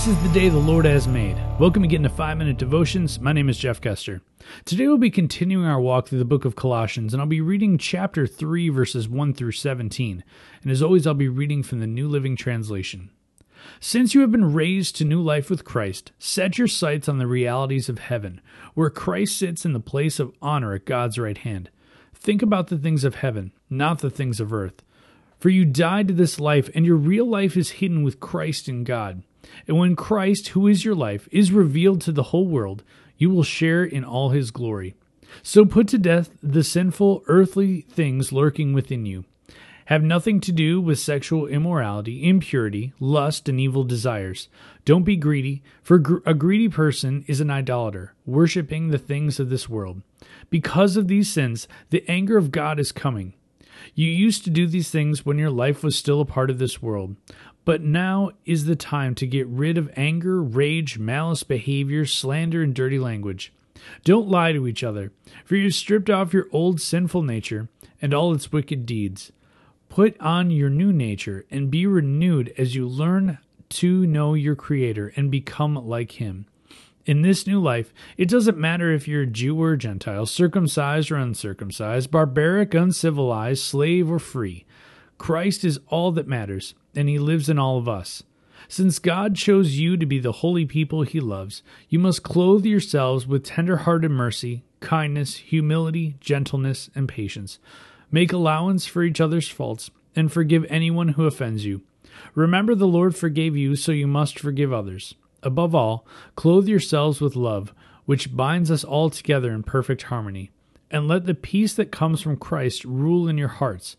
This is the day the Lord has made. Welcome Getting to Five Minute Devotions. My name is Jeff Kester. Today we'll be continuing our walk through the book of Colossians, and I'll be reading chapter 3, verses 1 through 17. And as always, I'll be reading from the New Living Translation. Since you have been raised to new life with Christ, set your sights on the realities of heaven, where Christ sits in the place of honor at God's right hand. Think about the things of heaven, not the things of earth. For you died to this life, and your real life is hidden with Christ in God. And when Christ, who is your life, is revealed to the whole world, you will share in all his glory. So put to death the sinful earthly things lurking within you. Have nothing to do with sexual immorality, impurity, lust, and evil desires. Don't be greedy, for a greedy person is an idolater, worshipping the things of this world. Because of these sins, the anger of God is coming. You used to do these things when your life was still a part of this world. But now is the time to get rid of anger, rage, malice behavior, slander, and dirty language. Don't lie to each other, for you've stripped off your old sinful nature and all its wicked deeds. Put on your new nature and be renewed as you learn to know your Creator and become like Him. In this new life, it doesn't matter if you're a Jew or a Gentile, circumcised or uncircumcised, barbaric, uncivilized, slave or free. Christ is all that matters, and He lives in all of us. Since God chose you to be the holy people He loves, you must clothe yourselves with tender hearted mercy, kindness, humility, gentleness, and patience. Make allowance for each other's faults, and forgive anyone who offends you. Remember, the Lord forgave you, so you must forgive others. Above all, clothe yourselves with love, which binds us all together in perfect harmony. And let the peace that comes from Christ rule in your hearts.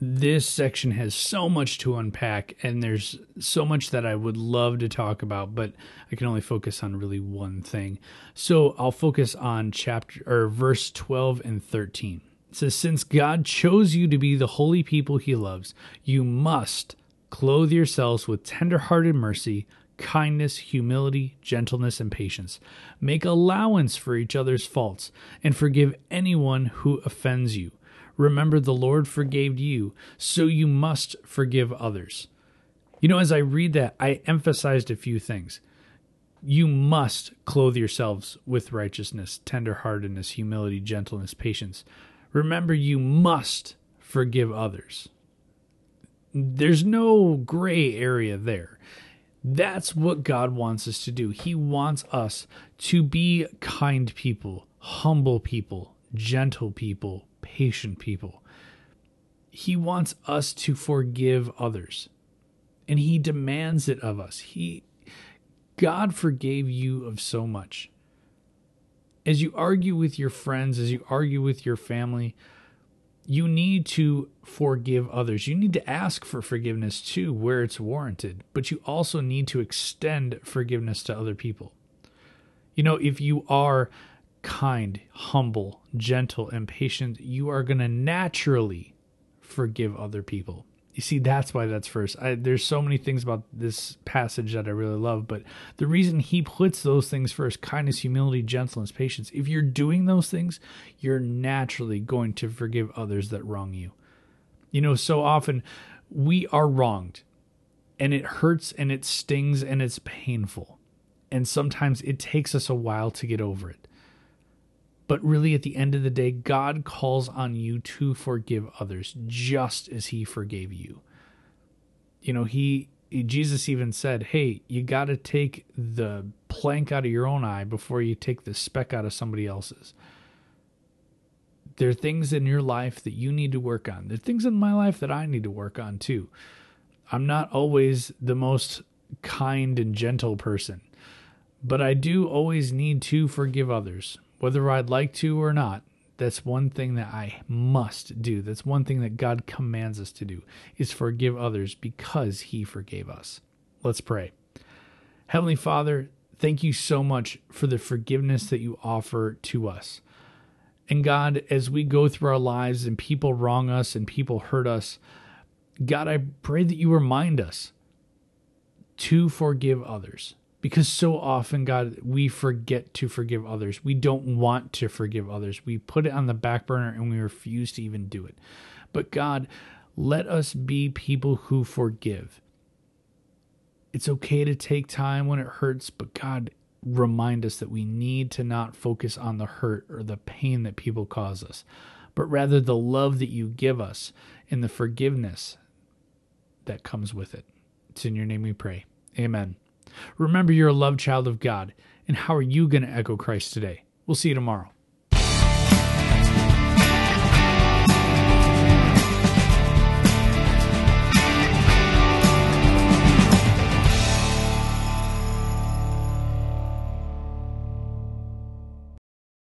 This section has so much to unpack, and there's so much that I would love to talk about, but I can only focus on really one thing. So I'll focus on chapter or verse 12 and 13. It says, Since God chose you to be the holy people he loves, you must clothe yourselves with tender-hearted mercy kindness, humility, gentleness, and patience. Make allowance for each other's faults, and forgive anyone who offends you. Remember, the Lord forgave you, so you must forgive others. You know, as I read that, I emphasized a few things. You must clothe yourselves with righteousness, tenderheartedness, humility, gentleness, patience. Remember, you must forgive others. There's no gray area there. That's what God wants us to do. He wants us to be kind people, humble people, gentle people, patient people. He wants us to forgive others. And he demands it of us. He God forgave you of so much. As you argue with your friends, as you argue with your family, you need to forgive others. You need to ask for forgiveness too, where it's warranted, but you also need to extend forgiveness to other people. You know, if you are kind, humble, gentle, and patient, you are going to naturally forgive other people. You see, that's why that's first. I, there's so many things about this passage that I really love, but the reason he puts those things first kindness, humility, gentleness, patience if you're doing those things, you're naturally going to forgive others that wrong you. You know, so often we are wronged and it hurts and it stings and it's painful. And sometimes it takes us a while to get over it. But really, at the end of the day, God calls on you to forgive others just as He forgave you. You know, He, Jesus even said, Hey, you got to take the plank out of your own eye before you take the speck out of somebody else's. There are things in your life that you need to work on. There are things in my life that I need to work on too. I'm not always the most kind and gentle person, but I do always need to forgive others whether I'd like to or not, that's one thing that I must do. That's one thing that God commands us to do is forgive others because he forgave us. Let's pray. Heavenly Father, thank you so much for the forgiveness that you offer to us. And God, as we go through our lives and people wrong us and people hurt us, God, I pray that you remind us to forgive others. Because so often, God, we forget to forgive others. We don't want to forgive others. We put it on the back burner and we refuse to even do it. But God, let us be people who forgive. It's okay to take time when it hurts, but God, remind us that we need to not focus on the hurt or the pain that people cause us, but rather the love that you give us and the forgiveness that comes with it. It's in your name we pray. Amen. Remember, you're a loved child of God. And how are you going to echo Christ today? We'll see you tomorrow.